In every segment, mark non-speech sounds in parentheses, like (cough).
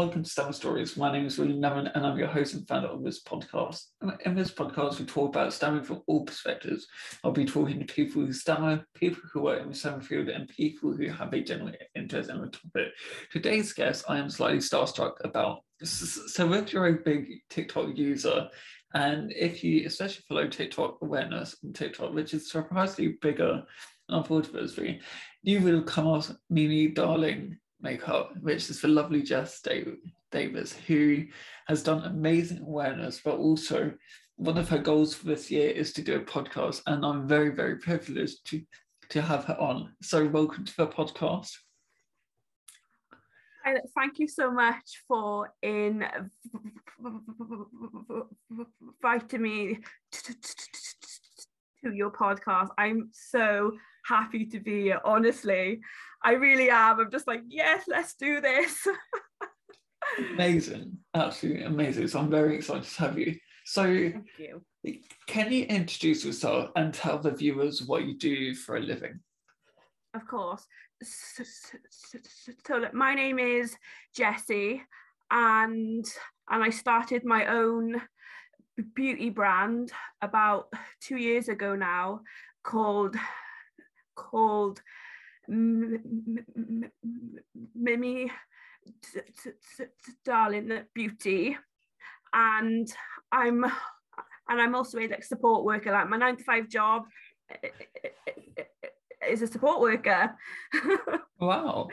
Welcome to Stammer Stories. My name is William Nevin and I'm your host and founder of this podcast. In this podcast, we talk about stammering from all perspectives. I'll be talking to people who stammer, people who work in the stammer field, and people who have a general interest in the topic. Today's guest, I am slightly starstruck about. So, if you're a big TikTok user, and if you especially follow TikTok awareness on TikTok, which is surprisingly bigger, unfortunately, you will come off Mimi Darling makeup, which is the lovely Jess Davis, who has done amazing awareness, but also one of her goals for this year is to do a podcast. And I'm very, very privileged to, to have her on. So, welcome to the podcast. thank you so much for inviting me to your podcast. I'm so happy to be here, honestly. I really am. I'm just like, yes, let's do this. (laughs) amazing. Absolutely amazing. So I'm very excited to have you. So Thank you. Can you introduce yourself and tell the viewers what you do for a living? Of course. So, so, so my name is Jessie and and I started my own beauty brand about two years ago now called called Mimi Darling Beauty, and I'm and I'm also a like support worker. Like my nine to five job eh, eh, eh, is a support worker. (laughs) wow.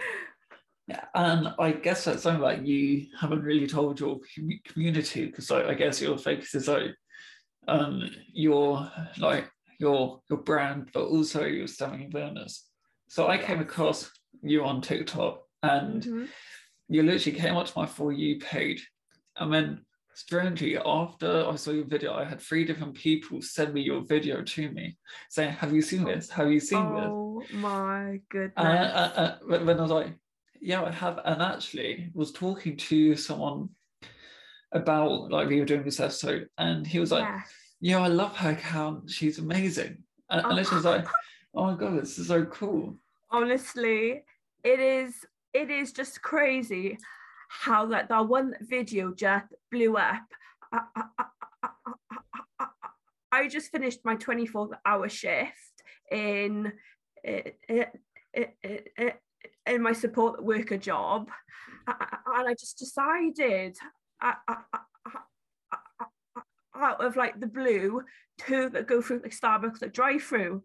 Yeah, and I guess that's something that you haven't really told your community because I, I guess your focus is like um your like your your brand, but also your stammering awareness. So I came across you on TikTok and mm-hmm. you literally came onto my For You page. And then strangely, after I saw your video, I had three different people send me your video to me saying, Have you seen this? Have you seen this? Oh my goodness. And, when I was like, Yeah, I have. And actually was talking to someone about like we were doing this episode, and he was like, yeah, yeah I love her account. She's amazing. And, oh. and was like, (laughs) oh my god, this is so cool. Honestly, it is it is just crazy how that that one video just blew up. I, I, I, I just finished my 24 hour shift in, in, in my support worker job, and I just decided out of like the blue to go through like Starbucks like drive through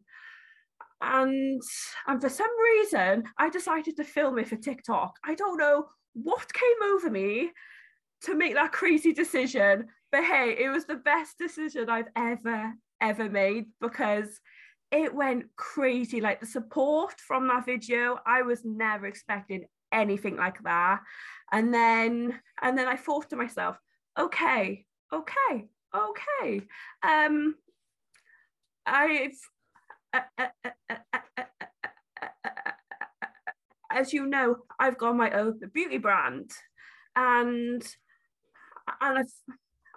and and for some reason I decided to film it for TikTok. I don't know what came over me to make that crazy decision, but hey, it was the best decision I've ever ever made because it went crazy. Like the support from that video, I was never expecting anything like that. And then and then I thought to myself, okay, okay, okay. Um I've as you know, I've got my own beauty brand, and and I've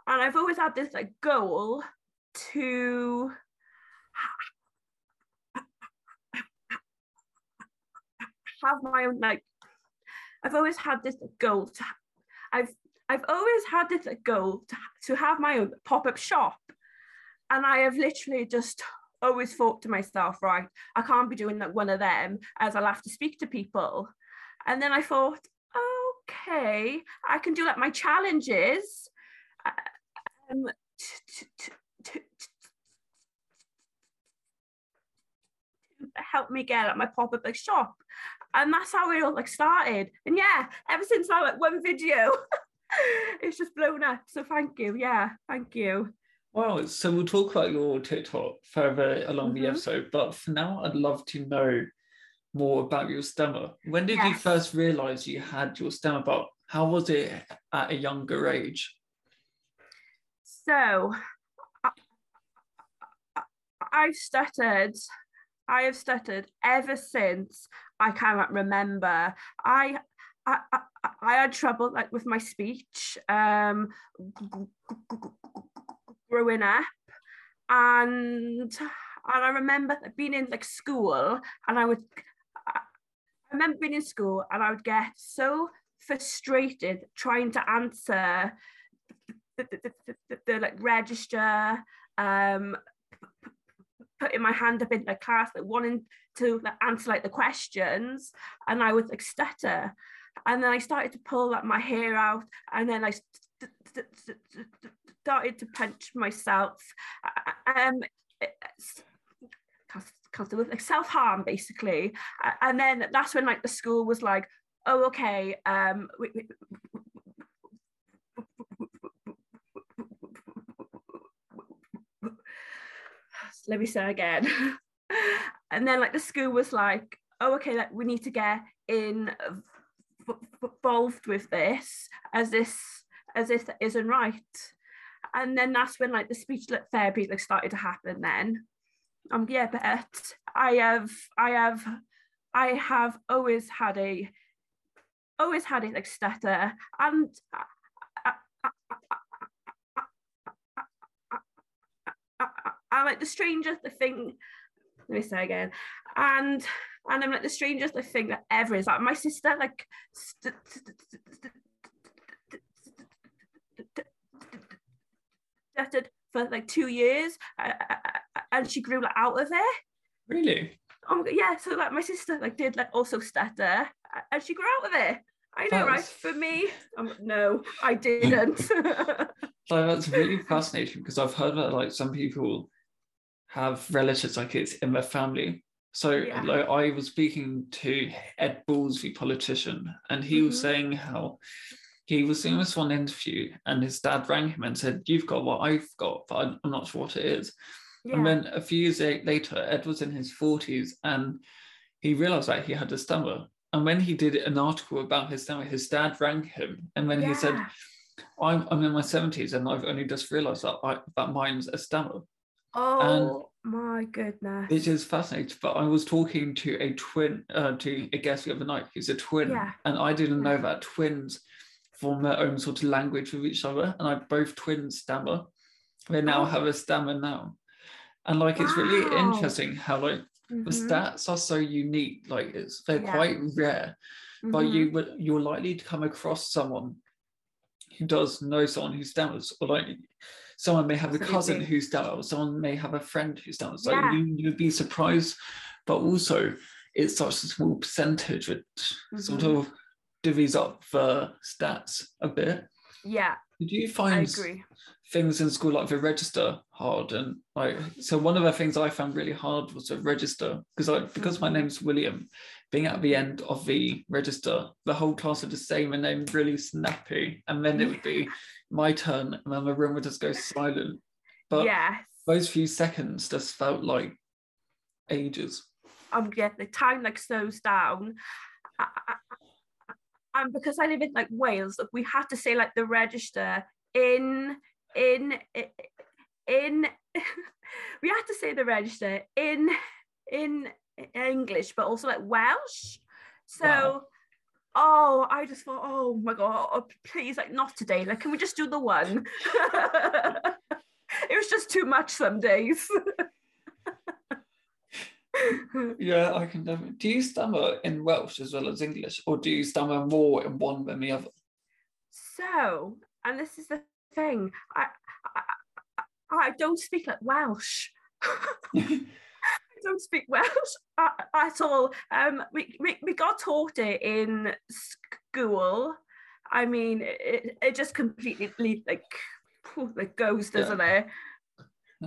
and I've always had this like goal to have my own like I've always had this goal to I've I've always had this goal to, to have my own pop-up shop. And I have literally just always thought to myself, right, I can't be doing like one of them as I'll have to speak to people. And then I thought, okay, I can do like my challenges. Um, to, to, to, help me get at my pop-up like shop. And that's how it all like started. And yeah ever since I like one video (laughs) it's just blown up. So thank you. Yeah thank you well, so we'll talk about your TikTok further along mm-hmm. the episode, but for now, I'd love to know more about your stammer. When did yes. you first realize you had your stammer But How was it at a younger age? So, I've stuttered. I have stuttered ever since I cannot remember. I I, I, I had trouble like with my speech. Um, growing up and and I remember being in like school and I would I remember being in school and I would get so frustrated trying to answer the, the, the, the, like register, um, putting my hand up in the class, like wanting to like, answer like the questions, and I would like stutter, and then I started to pull like my hair out, and then I started to punch myself. Um, with like self-harm basically and then that's when like the school was like oh okay um (sighs) let me say again (laughs) and then like the school was like oh okay like we need to get involved with this as this as this isn't right and then that's when like the speech therapy like started to happen then. Um yeah but i have i have i have always had a always had a like stutter. And I like the strangest thing. Let me say again, and and I'm like the strangest thing that ever is. Like my sister like stuttered for like two years, and she grew like out of it. Really? Oh yeah. So like my sister like did like also stutter, and she grew out of it. I know, right? For me, um, no, I didn't. (laughs) so that's really fascinating because I've heard that like some people have relatives like it's in their family. So yeah. like, I was speaking to Ed Balls, the politician, and he mm-hmm. was saying how he was doing this one interview and his dad rang him and said, You've got what I've got, but I'm not sure what it is. Yeah. And then a few years later, Ed was in his 40s and he realized that he had a stammer. And when he did an article about his stammer, his dad rang him. And then yeah. he said, I'm, I'm in my 70s and I've only just realized that, I, that mine's a stammer. Oh and my goodness. It is fascinating. But I was talking to a twin, uh, to a guest the other night who's a twin, yeah. and I didn't yeah. know that twins form their own sort of language with each other. And I both twins stammer. They now oh. have a stammer now. And like wow. it's really interesting how like mm-hmm. the stats are so unique. Like it's they're yeah. quite rare. Mm-hmm. But you would you're likely to come across someone who does know someone who stammers, or like someone may have Absolutely. a cousin who's done it, someone may have a friend it. So yeah. you, you'd be surprised, but also it's such a small percentage that mm-hmm. sort of divvies up the stats a bit. Yeah. Did you find things in school like the register hard and like so one of the things I found really hard was the register because I because my mm-hmm. name's William, being at the end of the register, the whole class would just say my name really snappy, and then it would be (laughs) my turn, and then the room would just go silent. But yes. those few seconds just felt like ages. Um, yeah, the time like slows down. Because I live in like Wales, we have to say like the register in in in (laughs) we have to say the register in in English, but also like Welsh. So wow. oh, I just thought, oh my god, oh, please, like not today. Like, can we just do the one? (laughs) it was just too much some days. (laughs) (laughs) yeah, I can definitely. Do you stammer in Welsh as well as English, or do you stammer more in one than the other? So, and this is the thing, I I, I don't speak like Welsh. (laughs) I don't speak Welsh at, at all. Um, we, we, we got taught it in school. I mean, it, it just completely like like goes, doesn't yeah. it?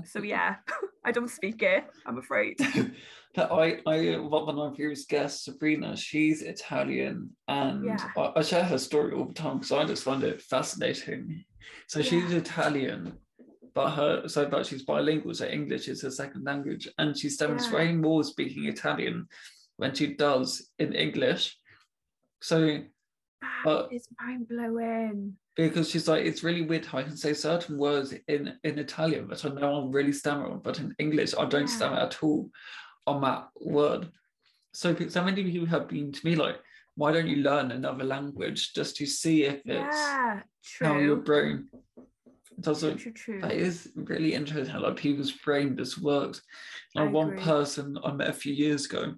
So yeah, (laughs) I don't speak it. I'm afraid. (laughs) I, I, one of my previous guests, Sabrina, she's Italian, and yeah. I, I, share her story all the time because I just find it fascinating. So yeah. she's Italian, but her so but she's bilingual, so English is her second language, and she spends yeah. way more speaking Italian when she does in English. So but it's mind blowing. Because she's like, it's really weird how I can say certain words in in Italian that I know I'm really stammering, but in English I don't yeah. stammer at all on that word. So so many people have been to me like, why don't you learn another language just to see if it's yeah, how your brain? Doesn't true, true, that is really interesting how like people's brain just works. Like one person i met a few years ago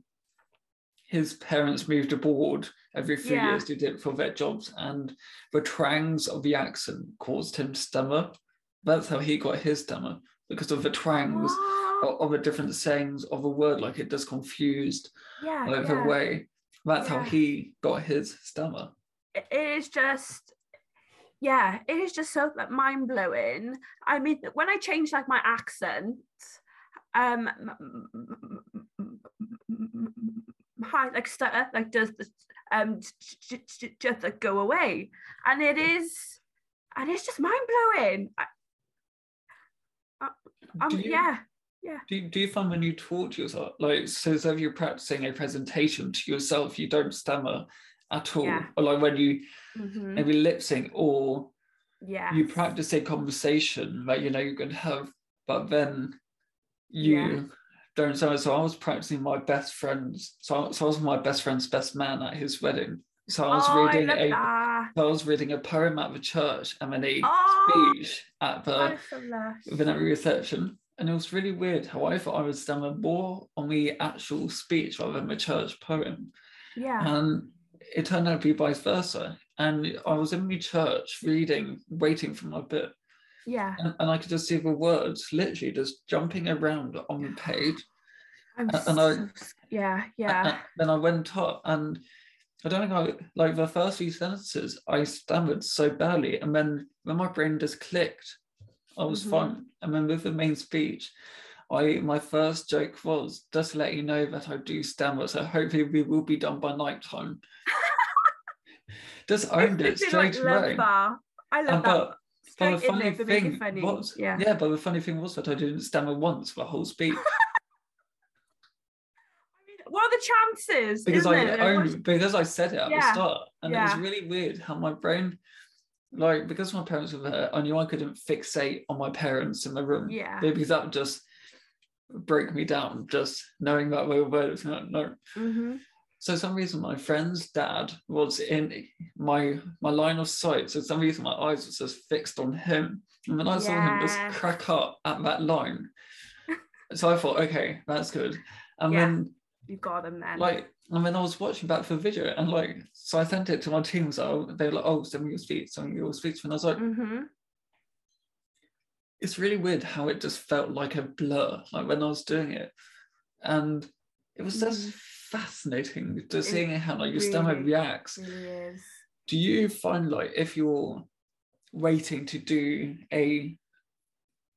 his parents moved abroad every few Yeah. years to did it for vet jobs, and the twangs of the accent caused him to stammer. That's how he got his stammer because of the twangs of, the different sayings of a word, like it just confused yeah, like the way. That's how he got his stammer. it is just yeah it is just so like mind blowing i mean when i change like my accent um my like stutter like does the um just like go away and it is and it's just mind blowing um, you- yeah Do you, do you find when you talk to yourself, like, so as if you're practicing a presentation to yourself, you don't stammer at all? Yeah. Or like when you mhm, maybe lip sync or yeah you practice a conversation that you know you're going to have, but then you Yeah. Don't stammer. So I was practicing my best friend's, so I, so I was my best friend's best man at his wedding. So I was oh, reading I a, that. I was reading a poem at the church and then a Oh, speech at the I love that. venetary reception. And it was really weird how I thought I would stammer more on the actual speech rather than the church poem. yeah And it turned out to be vice versa. And I was in the church reading, waiting for my bit. yeah And, and I could just see the words literally just jumping around on the page. I'm and I- so s- yeah, yeah. and then I went up and I don't think I like the first few sentences I stammered so badly. And then when my brain just clicked, I was Mhm. fine. And then with the main speech, I my first joke was just to let you know that I do stammer. So hopefully we will be done by night time. (laughs) just owned it I straight like, away. that. I love And that. but, but the funny thing funny. was, yeah. yeah, but the funny thing was that I didn't stammer once for the whole speech. What are the chances? because I it? Owned because I said it at the start, and it was really weird how my brain, like because my parents were there, I knew I couldn't fixate on my parents in the room. Yeah. because that would just break me down, just knowing that we were no, no. Mhm. So some reason my friend's dad was in my my line of sight. So some reason my eyes was just fixed on him, and then I saw him just crack up at that line. (laughs) so I thought, okay, that's good. And Yeah. then You got them then. like I mean, I was watching back for video and like so I sent it to my team so they were like oh send me your speech send me your speech and I was like mm-hmm. it's really weird how it just felt like a blur like when I was doing it and it was just Mhm. fascinating to It seeing how like your stomach reacts Really do you find like if you're waiting to do a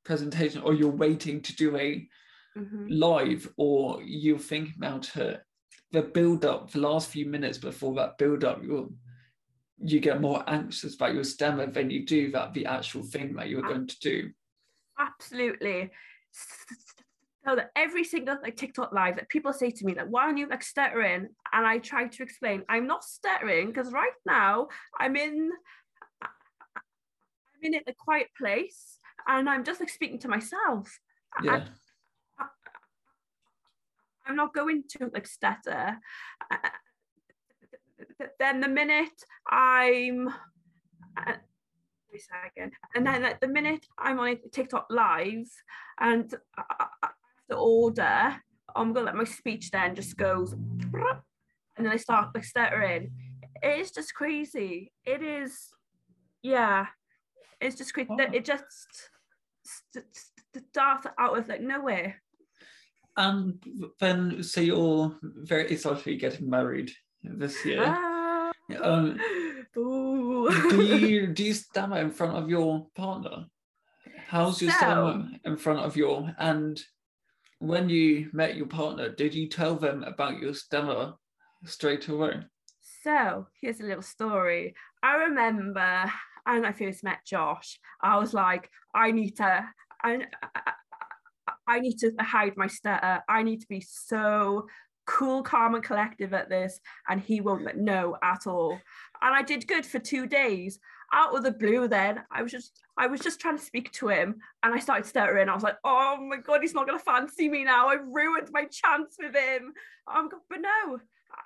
presentation or you're waiting to do a Mhm. live or you think about it, the build up, the last few minutes before that build up, you you get more anxious about your stammer than you do that the actual thing that you're going to do. Absolutely. So that every single like TikTok live that people say to me like, why aren't you like stuttering? And I try to explain, I'm not stuttering because right now I'm in I'm in a quiet place and I'm just like speaking to myself. Yeah. I'm not going to like stutter. Uh, Then the minute I'm, uh, wait a second, and then like the minute I'm on TikTok live and I have to order, I'm gonna let my speech then just goes, and then I start like stuttering. It is just crazy. It is, yeah, it's just crazy. Oh. It just st- st- starts out of like nowhere. And then so you're very excited getting married this year. Ah. Um, do you do you stammer in front of your partner? How's your stammer in front of your and when you met your partner, did you tell them about your stammer straight away? So here's a little story. I remember when I first met Josh, I was like, I need to, I, I, need to hide my stutter. I need to be so cool, calm, and collective at this, and he won't let know at all. And I did good for two days. Out of the blue, then I was just, I was just trying to speak to him, and I started stuttering. I was like, "Oh my god, he's not gonna fancy me now. I ruined my chance with him." Um, but no,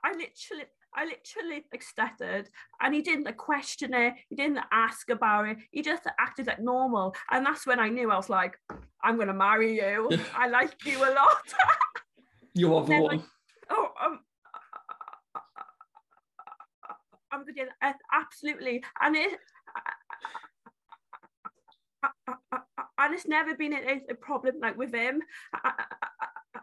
I literally, I literally like stuttered and he didn't like question it, he didn't ask about it, he just acted like normal. And that's when I knew I was like, I'm gonna marry you. (laughs) I like you a lot. (laughs) You are the one. like, oh, um, I'm good. Yeah, absolutely. And it, and it's never been a, a problem like with him. I, I,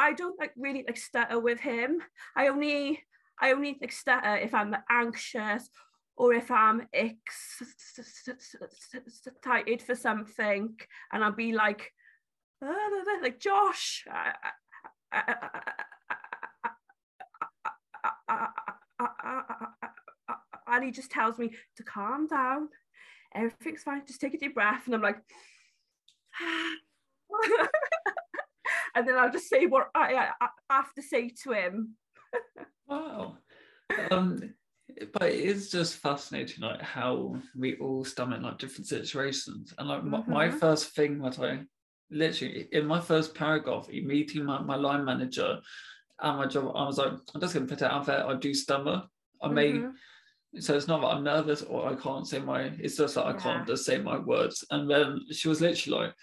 I, don't like really like stutter with him. I only I only like stutter if I'm anxious or if I'm excited for something, and I'll be like, like Josh. And he just tells me to calm down. Everything's fine. Just take a deep breath. And I'm like, and then I'll just say what I, I have to say to him. Wow. Um, but it is just fascinating like how we all stomach like different situations and like mm-hmm. my, my, first thing was I literally in my first paragraph meeting my, my line manager and my job I was like I'm just gonna put it out there I do stumble I may mm-hmm. so it's not that I'm nervous or I can't say my it's just that. I can't just say my words and then she was literally like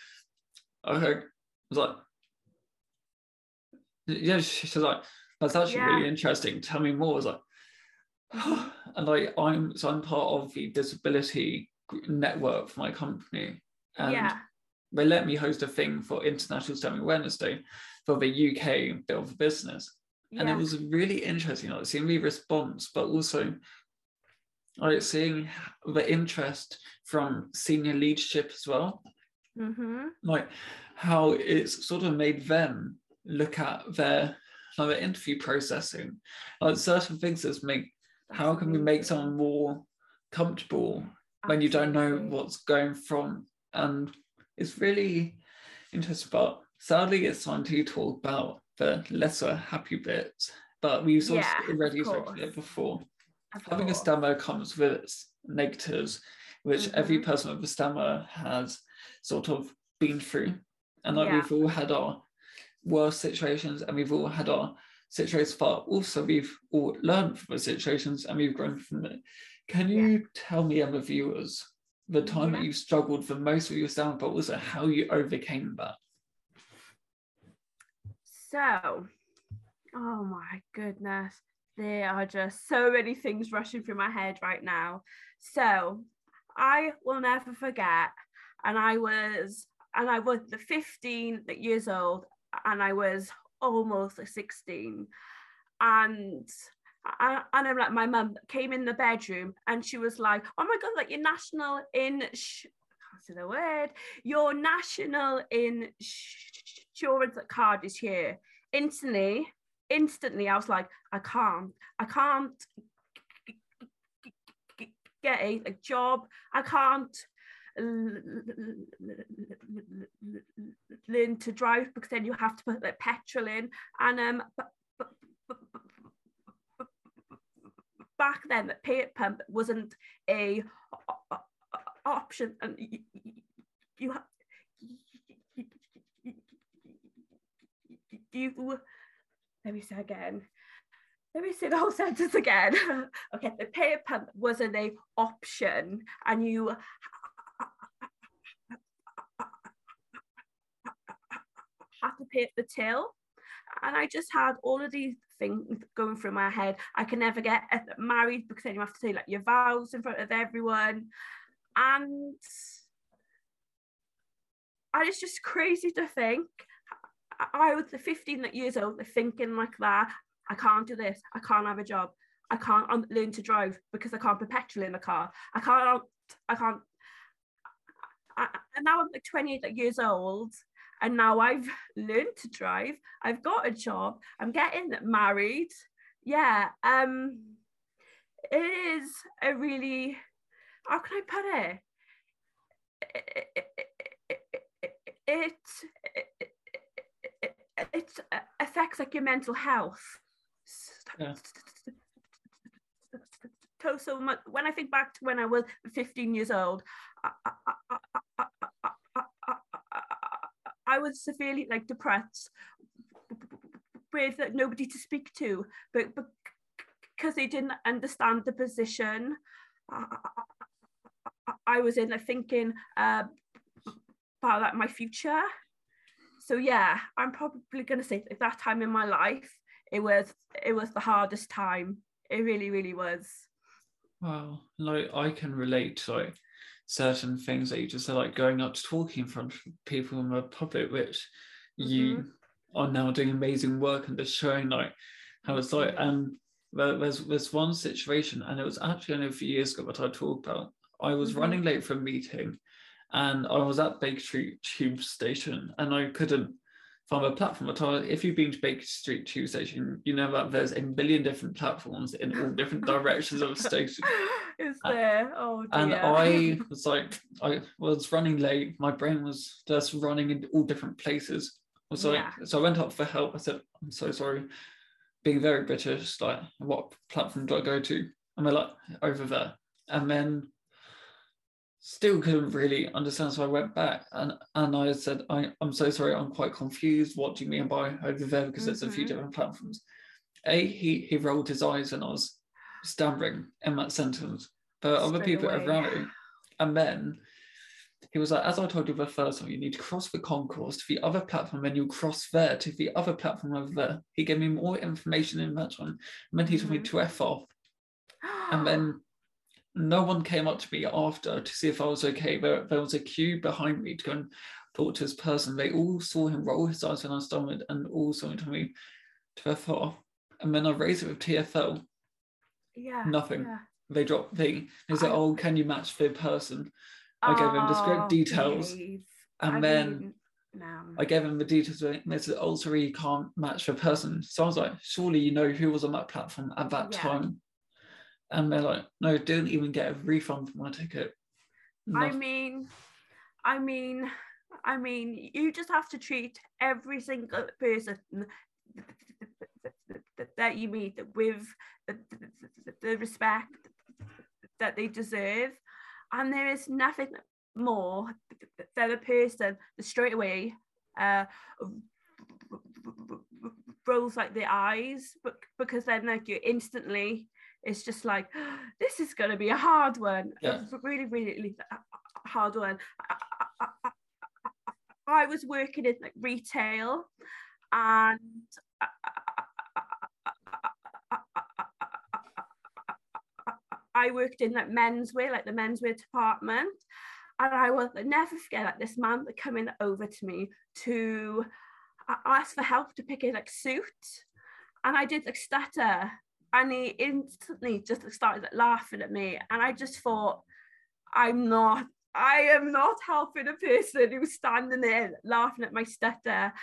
okay I was like yeah she, she's like that's actually yeah. really interesting tell me more I was like (sighs) and like I'm so I'm part of the disability network for my company, and yeah. they let me host a thing for International Stammering Awareness Day for the UK bit of the business, yeah. and it was really interesting, like seeing the response, but also like seeing the interest from senior leadership as well, mm-hmm. like how it's sort of made them look at their their interview processing, like certain things that make how can we make someone more comfortable when you don't know what's going from? And it's really interesting but sadly it's time to talk about the lesser happy bits. But we've sort yeah, of already talked it before. Of having course. a stammer comes with its negatives which mm-hmm. every person with a stammer has sort of been through. And like yeah. we've all had our worst situations and we've all had our situations, but also we've all learned from the situations and we've grown from it. Can you yeah. tell me and the viewers the time yeah. that you struggled the most with your sound, but also how you overcame that? So, oh my goodness, there are just so many things rushing through my head right now. So, I will never forget, and I was, and I was the 15 years old, and I was almost 16 and I, and I'm like, my mum came in the bedroom and she was like, oh my God, like your national in, sh- I can't say the word, your national insurance card is here. Instantly, instantly, I was like, I can't, I can't get a, a job. I can't learn to drive because then you have to put like petrol in. And um back then the pay at pump wasn't a, option. And you, you, you let me say again. Let me say the whole (laughs) sentence again. (laughs) okay, the pay pump wasn't a option, and you had to pay the till. And I just had all of these things going through my head. I can never get married because then you have to say like your vows in front of everyone. And and it's just crazy to think. I was 15 years old thinking like that. I can't do this. I can't have a job. I can't um, learn to drive because I can't put petrol in the car. I can't. I can't. I, and now I'm like 28 years old and now I've learned to drive. I've got a job. I'm getting married. Yeah. Um, it is a really, how can I put it? It, it, it, it it affects like your mental health. Yeah. So, so much, when I think back to when I was 15 years old, I, I was severely like depressed with nobody to speak to, but, because they didn't understand the position I, was in, like, thinking uh, about like, my future. So yeah, I'm probably gonna say at that time in my life, it was it was the hardest time. It really, really was. Well, like I can relate like certain things that you just said, like going up to talking in front of people in the public, which you Mhm. are now doing amazing work and just showing like how it's like. And there, there's there's one situation, and it was actually only a few years ago that I talked about. I was Mhm. running late for a meeting, and I was at Baker Street Tube Station, and I couldn't find a platform at all. If you've been to Baker Street Tube Station, you know that there's a million different platforms in all different directions of the station. (laughs) Is Uh, there? Oh dear. And I (laughs) was like, I was running late. My brain was just running in all different places. I like, Yeah. so I went up for help. I said, I'm so sorry. Being very British, like, what platform do I go to? And they're like, over there. And then still couldn't really understand. So I went back and, and I said, I, I'm so sorry, I'm quite confused. What do you mean by over there? Because there's a few Mhm. different platforms. A, he, he rolled his eyes and I was stammering in that sentence. But other people away. around me. And then he was like, as I told you the first time, you need to cross the concourse to the other platform, and you cross there to the other platform over there. He gave me more information in that one. And then he told me Mhm. to F off. And then no one came up to me after to see if I was okay. There, there was a queue behind me to go and talk to this person. They all saw him roll his eyes when I stumbled and all saw to me to F off. And then I raised it with TFL. yeah, nothing. yeah. They dropped the, they said, I- oh, can you match the person? I gave them the script Oh, details, and I then mean, no. I gave him the details and they said, oh, sorry, you can't match the person. So I was like, surely you know who was on that platform at that Yeah. time. And they're like, no, didn't even get a refund for my ticket. I mean, I mean, I mean, you just have to treat every single person that you meet with the, the respect that they deserve, and there is nothing more than a person that straight away uh, rolls like their eyes, but because then like you instantly it's just like this is going to be a hard one Yeah. a really really hard one I, I, I- I was working in like retail and I worked in like menswear, like the menswear department. And I will never forget like this man coming over to me to ask for help to pick a like suit. And I did like stutter. And he instantly just started laughing at me. And I just thought, I'm not, I am not helping a person who's standing there laughing at my stutter.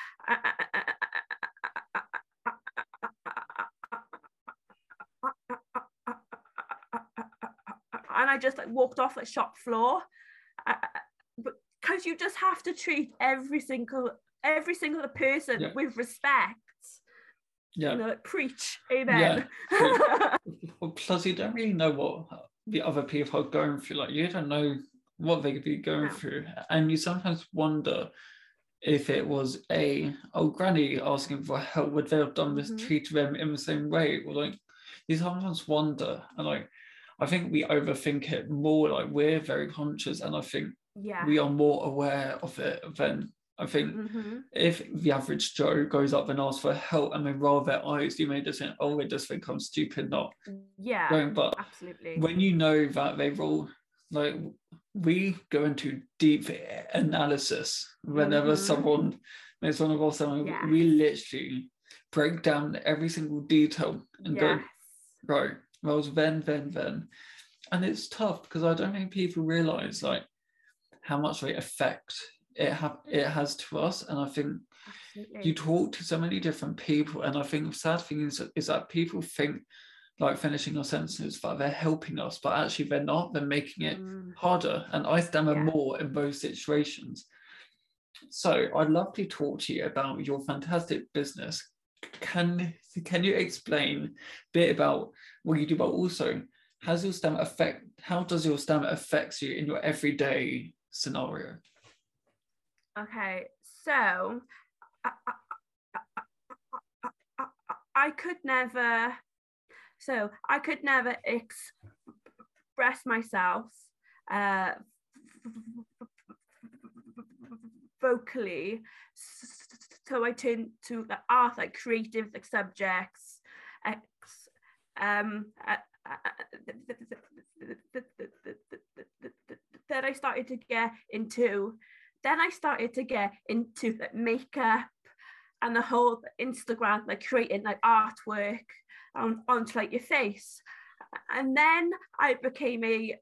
And I just like walked off like shop floor. Because you just have to treat every single every single person Yeah. with respect. Yeah. You know, like, preach, amen. (laughs) Well, plus, you don't really know what the other people are going through. Like, you don't know what they could be going No. through. And you sometimes wonder if it was a, old granny asking for help, would they have done this, Mhm. treated them in the same way? Or like, you sometimes wonder. And like, I think we overthink it more. Like, we're very conscious. And I think yeah. we are more aware of it than I think Mhm. if the average Joe goes up and asks for help and they roll their eyes, you may just think, oh, they just think I'm stupid, not Yeah. going. But Absolutely. when you know that they roll, like we go into deep analysis whenever Mhm. someone makes one of us, Yeah. we literally break down every single detail and go, right, well, it's then, then, then. And it's tough because I don't think people realize like how much they affect it, ha- it has to us. And I think Absolutely. you talk to so many different people and i think the sad thing is, is that people think like finishing our sentences that they're helping us but actually they're not they're making it Mm. harder and i stammer Yeah. more in both situations so i'd love to talk to you about your fantastic business can can you explain a bit about what you do but also how's your stammer affect how does your stammer affects you in your everyday scenario Okay, so I, I, I, could never, so I could never express myself uh, vocally. So I turned to the art, like creative like subjects, ex, um, uh, then I started to get into then I started to get into like makeup and the whole Instagram, like creating like artwork on, onto like your face. And then I became a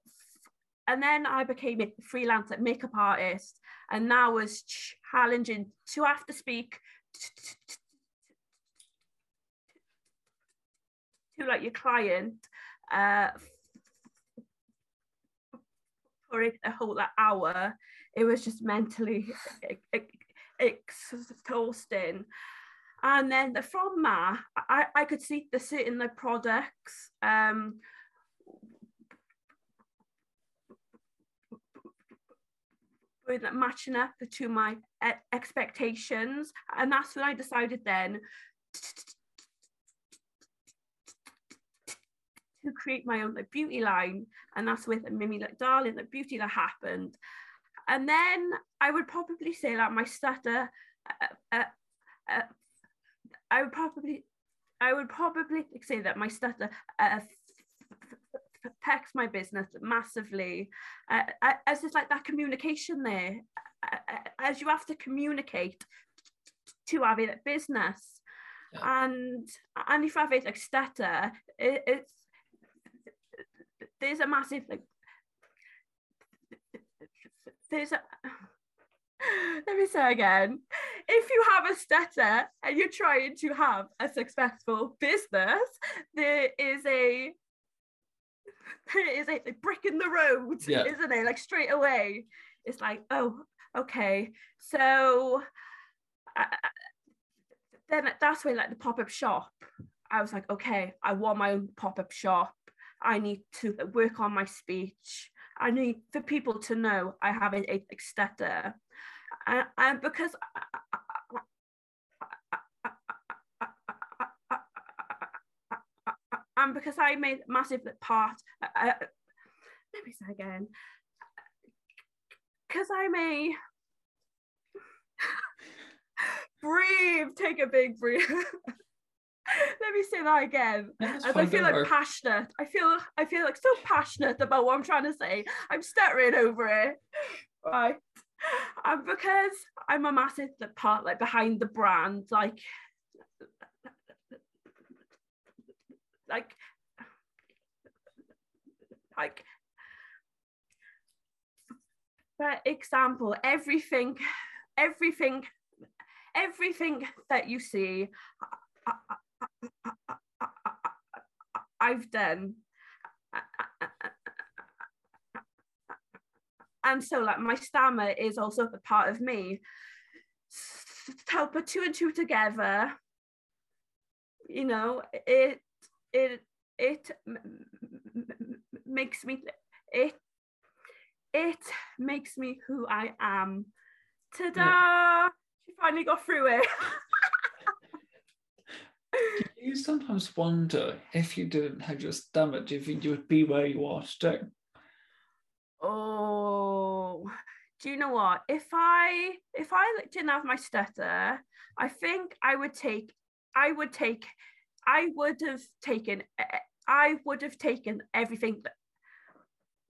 and then I became a freelance like, makeup artist and now was challenging to have to speak to like your client uh, for a whole like, hour. It was just mentally (laughs) exhausting. And then from that, I, I could see the certain the products um, with matching up to my expectations. And that's when I decided then to create my own like beauty line and that's with Mimi like darling like beauty that happened. And then I would probably say that my stutter uh, uh, uh, I would probably I would probably say that my stutter uh, affects my business massively. Uh, as it's like that communication there as you have to communicate to have it business. Yeah. and and if I have it like stutter it, it's there's a massive like there's a let me say again. If you have a stutter and you're trying to have a successful business there is a there is a, a brick in the road yeah. isn't it like straight away it's like oh okay. So uh, then that's when like the pop-up shop i was like okay i want my own pop-up shop I need to work on my speech. I need for people to know I have a, a stutter. And, because and because I made massive part, uh, let me say again, because I'm a (laughs) breathe, take a big breath. (laughs) (laughs) Let me say that again. As I feel like passionate. I feel I feel like so passionate about what I'm trying to say. I'm stuttering over it. Right. And because I'm a massive part like behind the brand, like like like for example, everything, everything, everything that you see, I've done. And so like my stammer is also a part of me. To put two and two together, you know, it it it makes me it it makes me who I am. Ta-da! Yeah. She finally got through it. (laughs) You sometimes wonder if you didn't have your stomach, do you think you would be where you are today? Oh, do you know what? If I if I didn't have my stutter, I think I would take I would take I would have taken I would have taken everything that,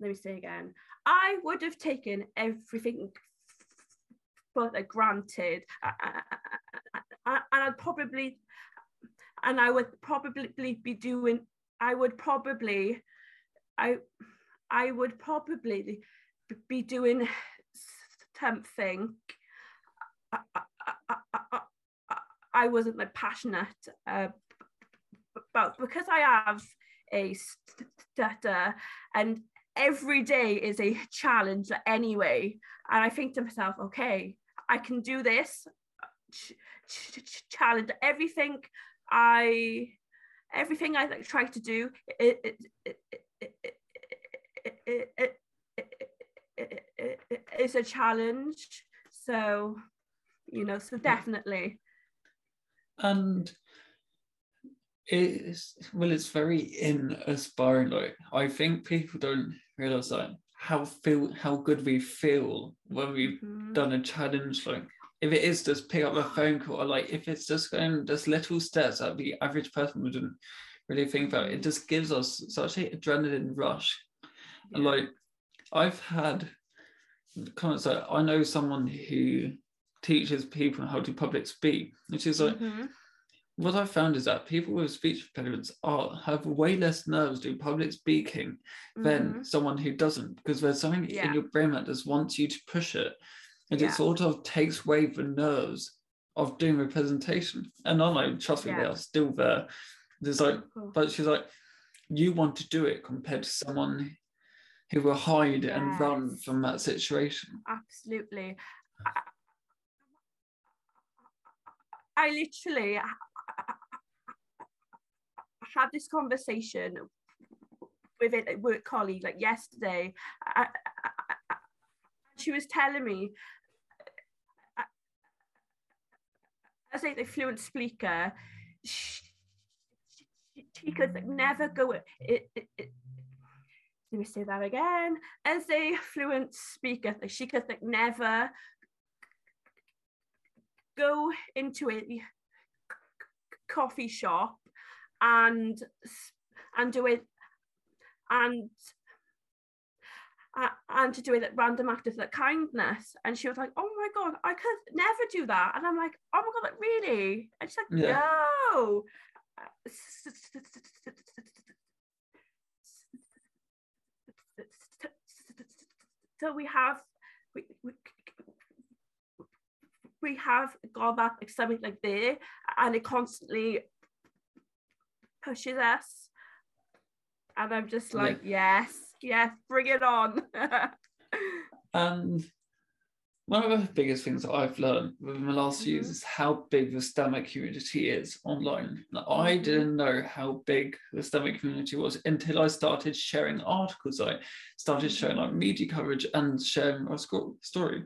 let me say again. I would have taken everything for granted. And I'd probably and I would probably be doing I would probably I I would probably be doing something uh, uh, uh, I wasn't like passionate uh, about because I have a stutter and every day is a challenge anyway. And I think to myself okay I can do this ch- ch- challenge everything I everything I like, try to do it, it, it, it's a challenge. So you know, so definitely. And it's well, it's very in aspiring. Like I think people don't realize that how feel how good we feel when we've mm-hmm. done a challenge like if it is just pick up a phone call or like if it's just going just little steps that the average person wouldn't really think about it, just gives us such an adrenaline rush. And like I've had comments like I know someone who teaches people how to public speak, which is like Mhm. what I found is that people with speech impediments are have way less nerves doing public speaking than Mhm. someone who doesn't, because there's something Yeah. in your brain that just wants you to push it. And Yeah. it sort of takes away the nerves of doing the presentation. And I'm like, trust me, they are still there. There's like, Cool. but she's like, you want to do it compared to someone who will hide and run from that situation. absolutely. I, I literally had this conversation with a work colleague like yesterday. I, I, I, she was telling me, as a, fluent speaker, she, she could never go. It, it, it, let me say that again. As a fluent speaker, she could never go into a coffee shop and and do it and and to do it like random act of kindness. And she was like oh my god i could never do that. And i'm like oh my god like really? And she's like Yeah. no. So we have we, we, we have got that like something like there and it constantly pushes us. And i'm just Yeah. like yes yes bring it on (laughs) And one of the biggest things that I've learned within the last few years Mhm. is how big the stammer community is online. Now, I Mhm. didn't know how big the stammer community was until I started sharing articles. I started sharing like media coverage and sharing my story.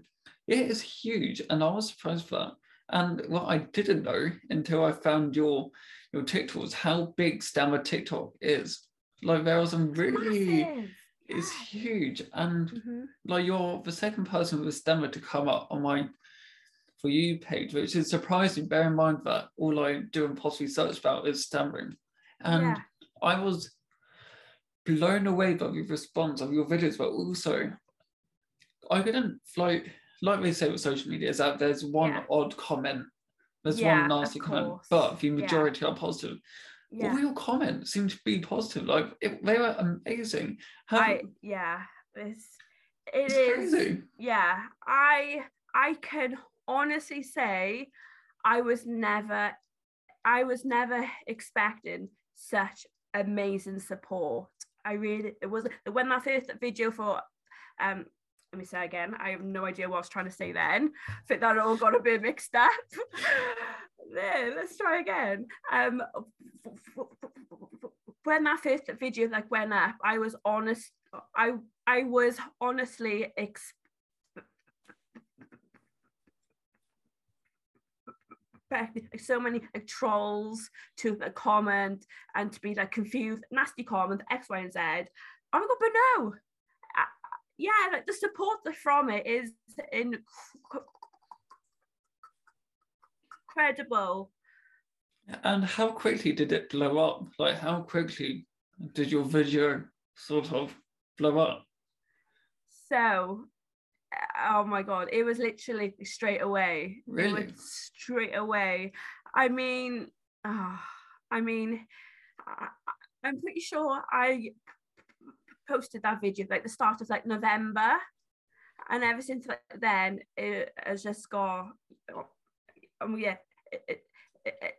It is huge, and I was surprised by that. And what I didn't know until I found your your TikTok was how big Stammer TikTok is. Like there was some really, Massive. It's Yeah. huge, and Mhm. like you're the second person with a stammer to come up on my for you page, which is surprising. Bear in mind that all I do and possibly search about is stammering. And Yeah. I was blown away by the response of your videos, but also I couldn't like like they say with social media is that there's one Yeah. odd comment, there's Yeah, one nasty comment, but the majority are positive. Yeah All your comments seem to be positive. Like it, they were amazing. Have, I yeah, it's it it's is crazy. yeah. I I can honestly say I was never I was never expecting such amazing support. I really it was when that first video for um let me say again, I have no idea what I was trying to say then. Think that all got a bit mixed up. (laughs) there, let's try again. Um when that first video like went up, I was honest I I was honestly ex- expecting (laughs) like, so many like trolls to like, comment and to be like confused, nasty comments, X, Y, and Z. Oh my god, but no. Yeah, like the support from it is incredible. And how quickly did it blow up? Like, how quickly did your video sort of blow up? So, oh my god, it was literally straight away. It Really? was straight away. I mean, ah, I mean, I, I'm pretty sure I posted that video like the start of like November, and ever since like, then it has just gone. Um, yeah. It, it, it,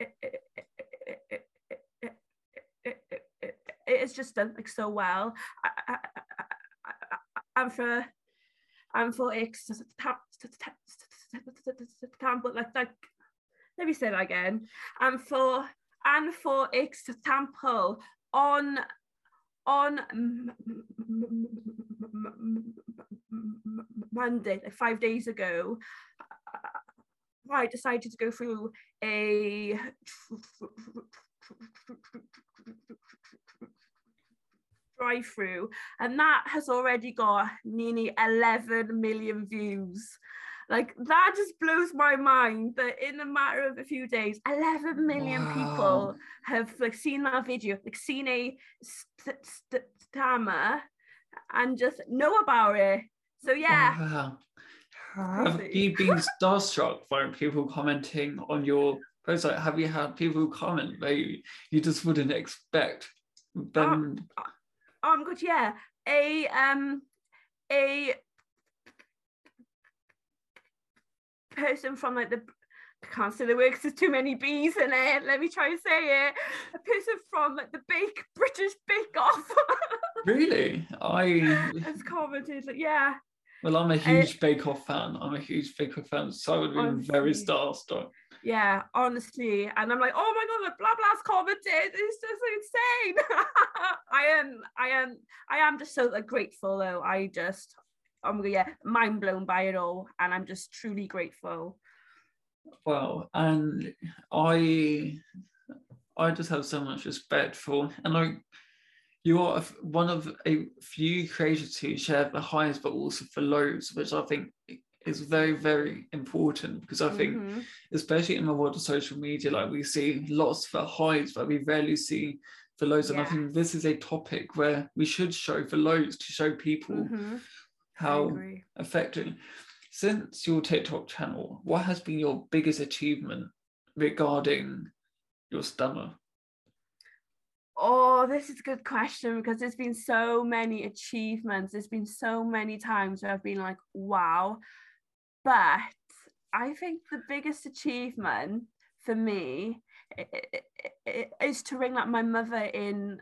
it, it is just done like so well. I, I, I, I'm for, I'm for example, like like, let me say that again. And for and for example, on on Monday, like five days ago, I decided to go through a drive through and that has already got nearly 11 million views Like that just blows my mind that in a matter of a few days, 11 million Wow. people have like seen that video, like seen a st- st- stammer and just know about it. So yeah, Wow. Have you been (laughs) starstruck by people commenting on your post? Like, have you had people comment that you, you just wouldn't expect uh, them? Uh, um, oh I'm good, yeah. A um a person from like the I can't say the word because there's too many B's in it. Let me try and say it. A person from like the Bake British Bake Off (laughs) really? I has commented like, yeah, well, I'm a huge Bake Off fan. I'm a huge Bake Off fan, so I would have been very starstruck. yeah, honestly. And I'm like, oh my god, like blah blah's commented. It's just insane. (laughs) I am, I am, I am just so like, grateful though. I just, I'm yeah, mind blown by it all, and I'm just truly grateful. Well, and I, I just have so much respect for, and like, you are one of a few creators who share the highs, but also the lows, which I think is very, very important because I think, Mhm. especially in the world of social media, like we see lots of the highs, but we rarely see the lows. And I think this is a topic where we should show the lows to show people Mhm. How agree. affecting. Since your TikTok channel, what has been your biggest achievement regarding your stammer? Oh, this is a good question because there's been so many achievements. There's been so many times where I've been like, wow. But I think the biggest achievement for me is to ring like my mother in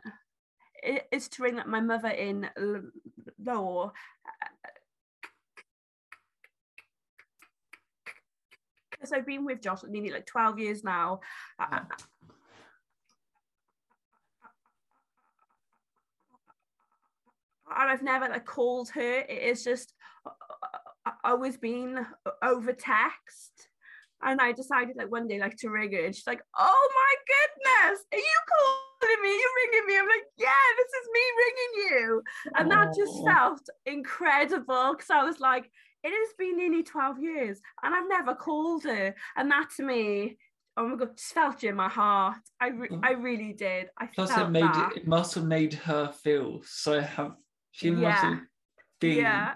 is to ring like my mother in law because I've been with Josh nearly like 12 years now. I- and I've never like called her. It is just always been over text. And I decided like one day like to ring her, and she's like, "Oh my goodness, are you calling me? You're ringing me?" I'm like, "Yeah, this is me ringing you," and that just felt incredible because I was like, "It has been nearly 12 years, and I've never called her," and that to me. Oh my god, just felt it in my heart. I, re- Mm. I really did. I Plus, it made that. it must have made her feel so she Yeah. have been. Yeah,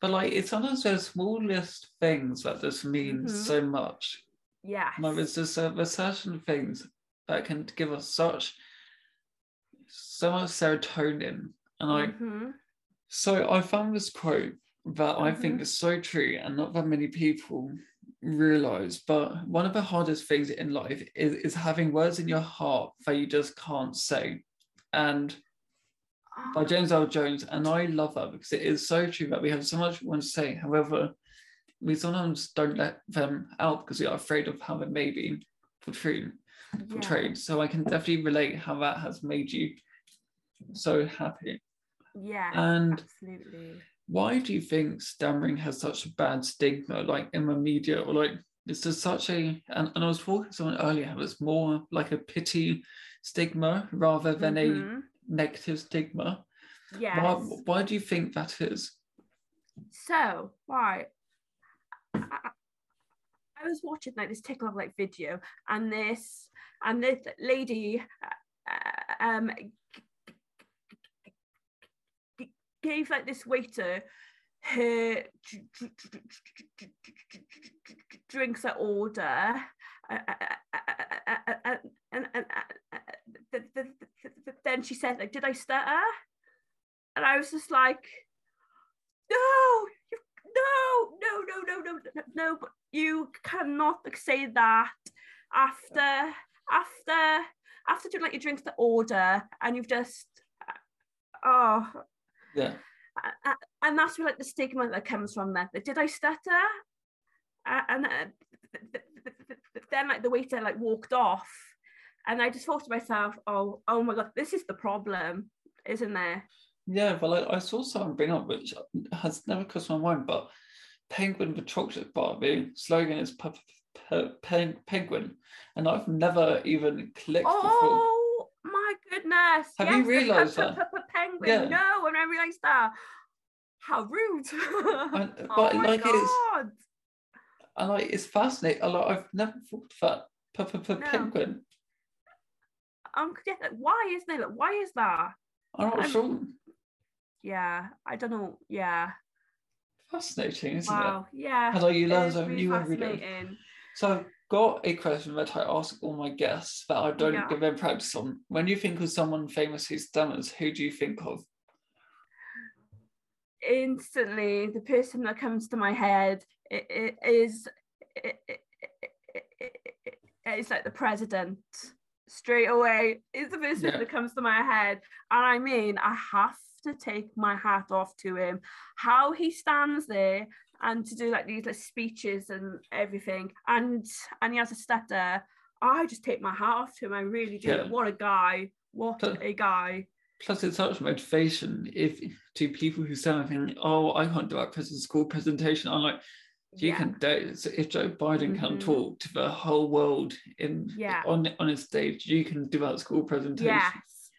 But like, it's sometimes those smallest things that just mean Mhm. so much. yeah. Like, there's just uh, there's certain things that can give us such so much serotonin, and like. Mhm. So I found this quote that I think Mhm. is so true and not that many people realize. But one of the hardest things in life is, is having words in your heart that you just can't say. And by James Earl Jones, and I love that because it is so true that we have so much we want to say. However, we sometimes don't let them out because we are afraid of how they may be portrayed. Yeah. So I can definitely relate how that has made you so happy. Yeah, And absolutely. why do you think stammering has such a bad stigma, like in the media, or like it's just such a? And, and I was talking to someone earlier, it's more like a pity stigma rather than a Mhm. Negative stigma. Yes. Why, why do you think that is? So, right. I, I- was watching like this TikTok like video, and this and this lady uh, um gave like this waiter her dr- dr- dr- dr- dr- dr- dr- drinks at order uh, uh, uh, uh, uh, uh, and, and uh, uh, th- th- th- th- then she said like did i stutter? And i was just like no you no no no no no no but you cannot like, say that after after after doing like your drinks to order and you've just oh. Yeah. and that's where like the stigma that comes from that did i stutter? And uh, th- th- th- th- th- then like the waiter like walked off and i just thought to myself oh oh my god this is the problem isn't there Yeah, well, like I saw someone bring up which has never crossed my mind, but penguin the chocolate bar, the slogan is pe- pe- pen- penguin, and I've never even clicked before. Oh my goodness! Have you the realised pe- that? pe- pe- Penguin. Yeah. No, and I realised that. How rude! And- (laughs) oh but my like god! it's And like it's fascinating. A lot I've never thought of that. P- p- p- No. penguin. Um, yeah, like, why isn't it? Like, why is that? I'm not I'm- sure. Yeah, I don't know. Yeah. Fascinating, isn't Wow. Yeah. it? How you learn something really new every day. So I've got a question that I ask all my guests that I don't Yeah. give them practice on. When you think of someone famous who stammers, who do you think of? Instantly, the person that comes to my head i- i- is i- i- i- i- it's like the president. Straight away is the person Yeah. that comes to my head, and I mean, I have to take my hat off to him. How he stands there and to do like these like speeches and everything, and and he has a stutter. I just take my hat off to him. I really do. Yeah. What a guy! What a guy! Plus, it's such motivation if to people who say, "Oh, I can't do that present school presentation." I'm like, you Yeah. can do. So if Joe Biden can Mhm. talk to the whole world in Yeah. on on his stage, you can do that school presentation. Yes,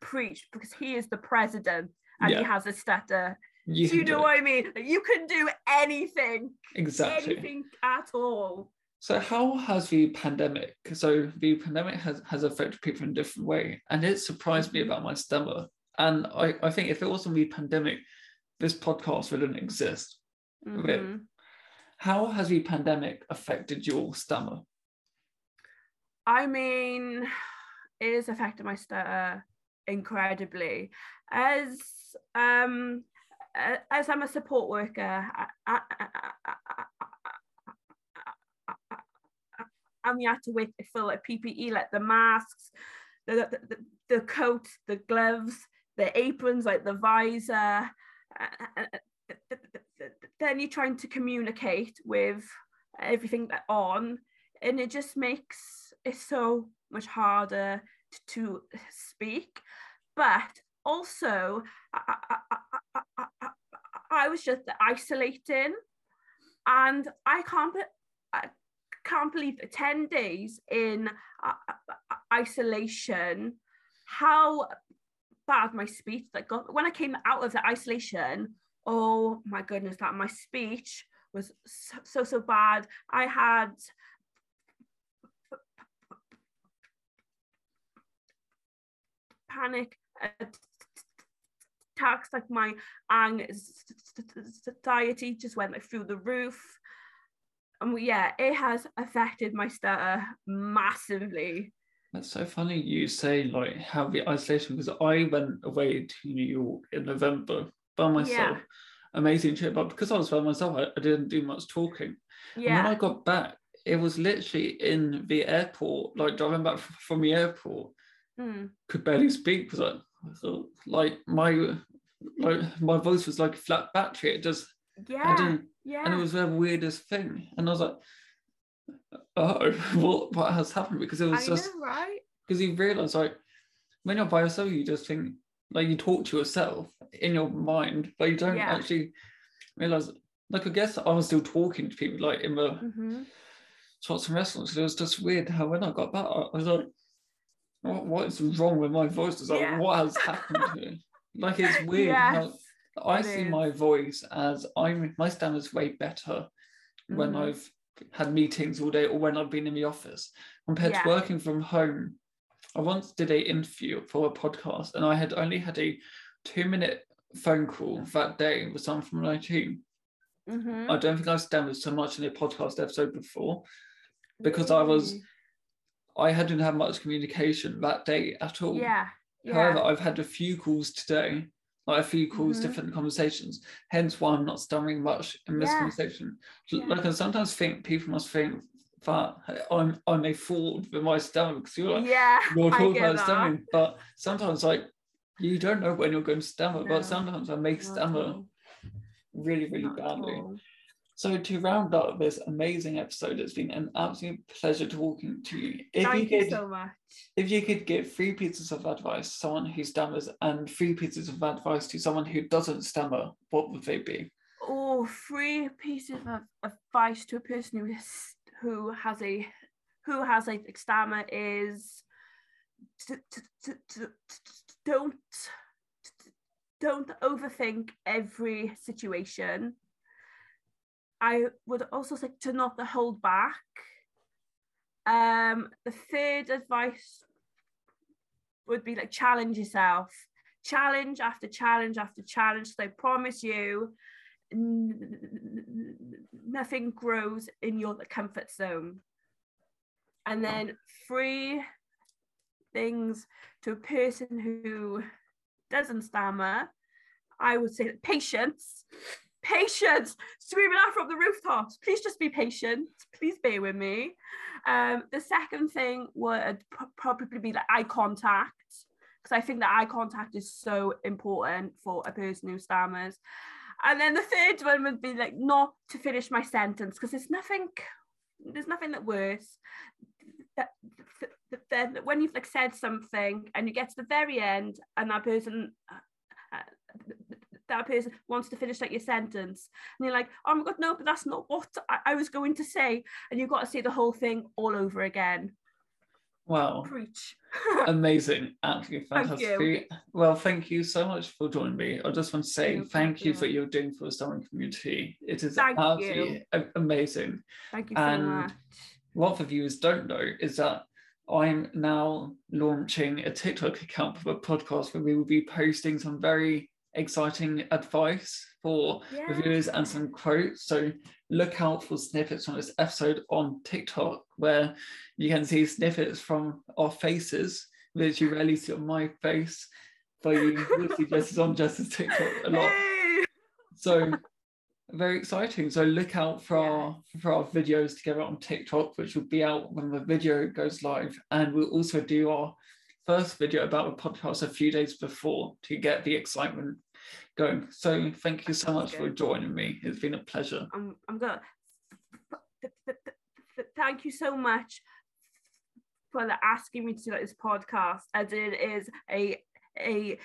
preach because he is the president and he has a stutter. You do you know do what I mean? You can do anything, exactly. anything at all. So how has the pandemic? So the pandemic has, has affected people in a different way, and it surprised me Mhm. about my stammer. And I, I think if it wasn't the pandemic, this podcast wouldn't exist. Okay. Mhm. How has the pandemic affected your stammer? I mean, it has affected my stutter incredibly. As um, as I'm a support worker, I, and we had to wait for like PPE, like the masks, the, the, the coat, the gloves, the aprons, like the visor. Then you're trying to communicate with everything that on, and it just makes it so much harder to, to speak. But also, I, I, I, I, was just isolating, and I can't. can't believe that 10 days in uh, uh, isolation, how bad my speech that got when I came out of the isolation. Oh my goodness, that my speech was so so, bad. I had panic attacks, like my anxiety just went like through the roof. And yeah, it has affected my stutter massively. That's so funny you say like how the isolation because I went away to New York in November by myself. Amazing trip, but because I was by myself, I, I didn't do much talking. And when I got back, it was literally in the airport, like driving back from the airport, Mm. could barely speak because I, I thought like my like my voice was like a flat battery. It just I yeah, didn't, yeah. and it was the weirdest thing. And I was like, oh, (laughs) what what has happened? Because it was I just know, right? because you realize like when you're by yourself, you just think like you talk to yourself in your mind, but you don't Yeah. actually realize. Like I guess I was still talking to people like in the hmm shops and restaurants. It was just weird how when I got back, I was like, what, what is wrong with my voice? It's like, Yeah. what has happened to it? Like it's (laughs) weird how I see is. my voice as I'm my standards way better when Mhm. I've had meetings all day or when I've been in the office compared Yeah. to working from home. I once did a interview for a podcast and I had only had a two minute phone call that day with someone from my team. Mhm. I don't think I've stammered so much in a podcast episode before because I was, I hadn't had much communication that day at all. Yeah, yeah. However, I've had a few calls today, like a few calls, Mhm. different conversations. Hence why I'm not stammering much in this Yeah. conversation. Yeah. Like I sometimes think people must think that I'm I'm a fraud with my stammering because you're like yeah, you're talking about that. stammering, but sometimes like you don't know when you're going to stammer, No, but sometimes I at stammer really, really not badly. So to round up this amazing episode, it's been an absolute pleasure talking to you. If Thank you you so much. if you could give three pieces of advice to someone who stammers and three pieces of advice to someone who doesn't stammer, what would they be? Oh, three pieces of advice to a person who is, who has a who has a stammer is don't don't overthink every situation. I would also say to not hold back. Um, the third advice would be like challenge yourself, challenge after challenge after challenge. So I promise you, nothing grows in your comfort zone. And then three things to a person who doesn't stammer, I would say patience. Patience, screaming out from the rooftops. Please just be patient. Please bear with me. Um, the second thing would pro- probably be like eye contact, because I think that eye contact is so important for a person who stammers. And then the third one would be like not to finish my sentence, because there's nothing, there's nothing that worse that then when you've like said something and you get to the very end and that person uh, that person wants to finish like your sentence and you're like oh my god no but that's not what I, I was going to say and you've got to say the whole thing all over again Wow. preach Amazing. Absolutely (laughs) Thank fantastic. you. Well, thank you so much for joining me. I just want to say No thank you for what problem. you're doing for the Stammering community. It is Thank absolutely a- amazing. thank you so And much What the viewers don't know is that I'm now launching a TikTok account for the podcast where we will be posting some very exciting advice for the viewers and some quotes. So look out for snippets from this episode on TikTok where you can see snippets from our faces, which you rarely see on my face, but you will see Jess's on Jess's TikTok a lot. Hey! So very exciting. So look out for our for our videos together on TikTok, which will be out when the video goes live. And we'll also do our first video about the podcast a few days before to get the excitement going. So thank you so much for joining me. It's been a pleasure. I'm, I'm gonna th- th- th- th- thank you so much for asking me to do this podcast as it is a a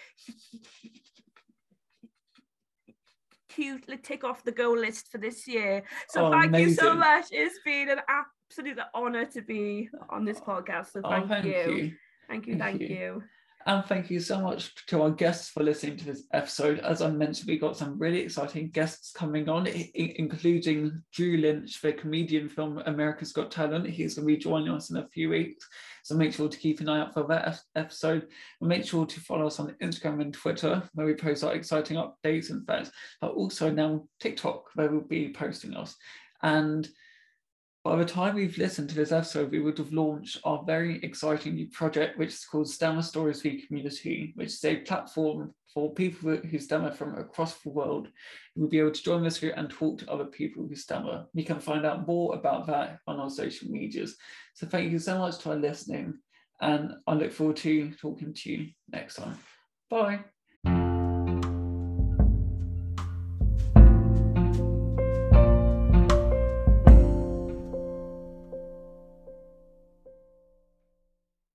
cute tick off the goal list for this year so Oh, thank you so much it's been an absolute honor to be on this podcast so Oh, thank, thank you. you. thank you Thank thank you. you And thank you so much to our guests for listening to this episode. As I mentioned, we got some really exciting guests coming on, including Drew Lynch, the comedian from America's Got Talent. He's going to be joining us in a few weeks. So make sure to keep an eye out for that episode. And make sure to follow us on Instagram and Twitter, where we post our exciting updates and facts, but also now TikTok, where we'll be posting us. And by the time we've listened to this episode, we would have launched our very exciting new project, which is called Stammer Stories for Community, which is a platform for people who stammer from across the world. You'll be able to join us here and talk to other people who stammer. You can find out more about that on our social medias. So thank you so much for listening, and I look forward to talking to you next time. Bye.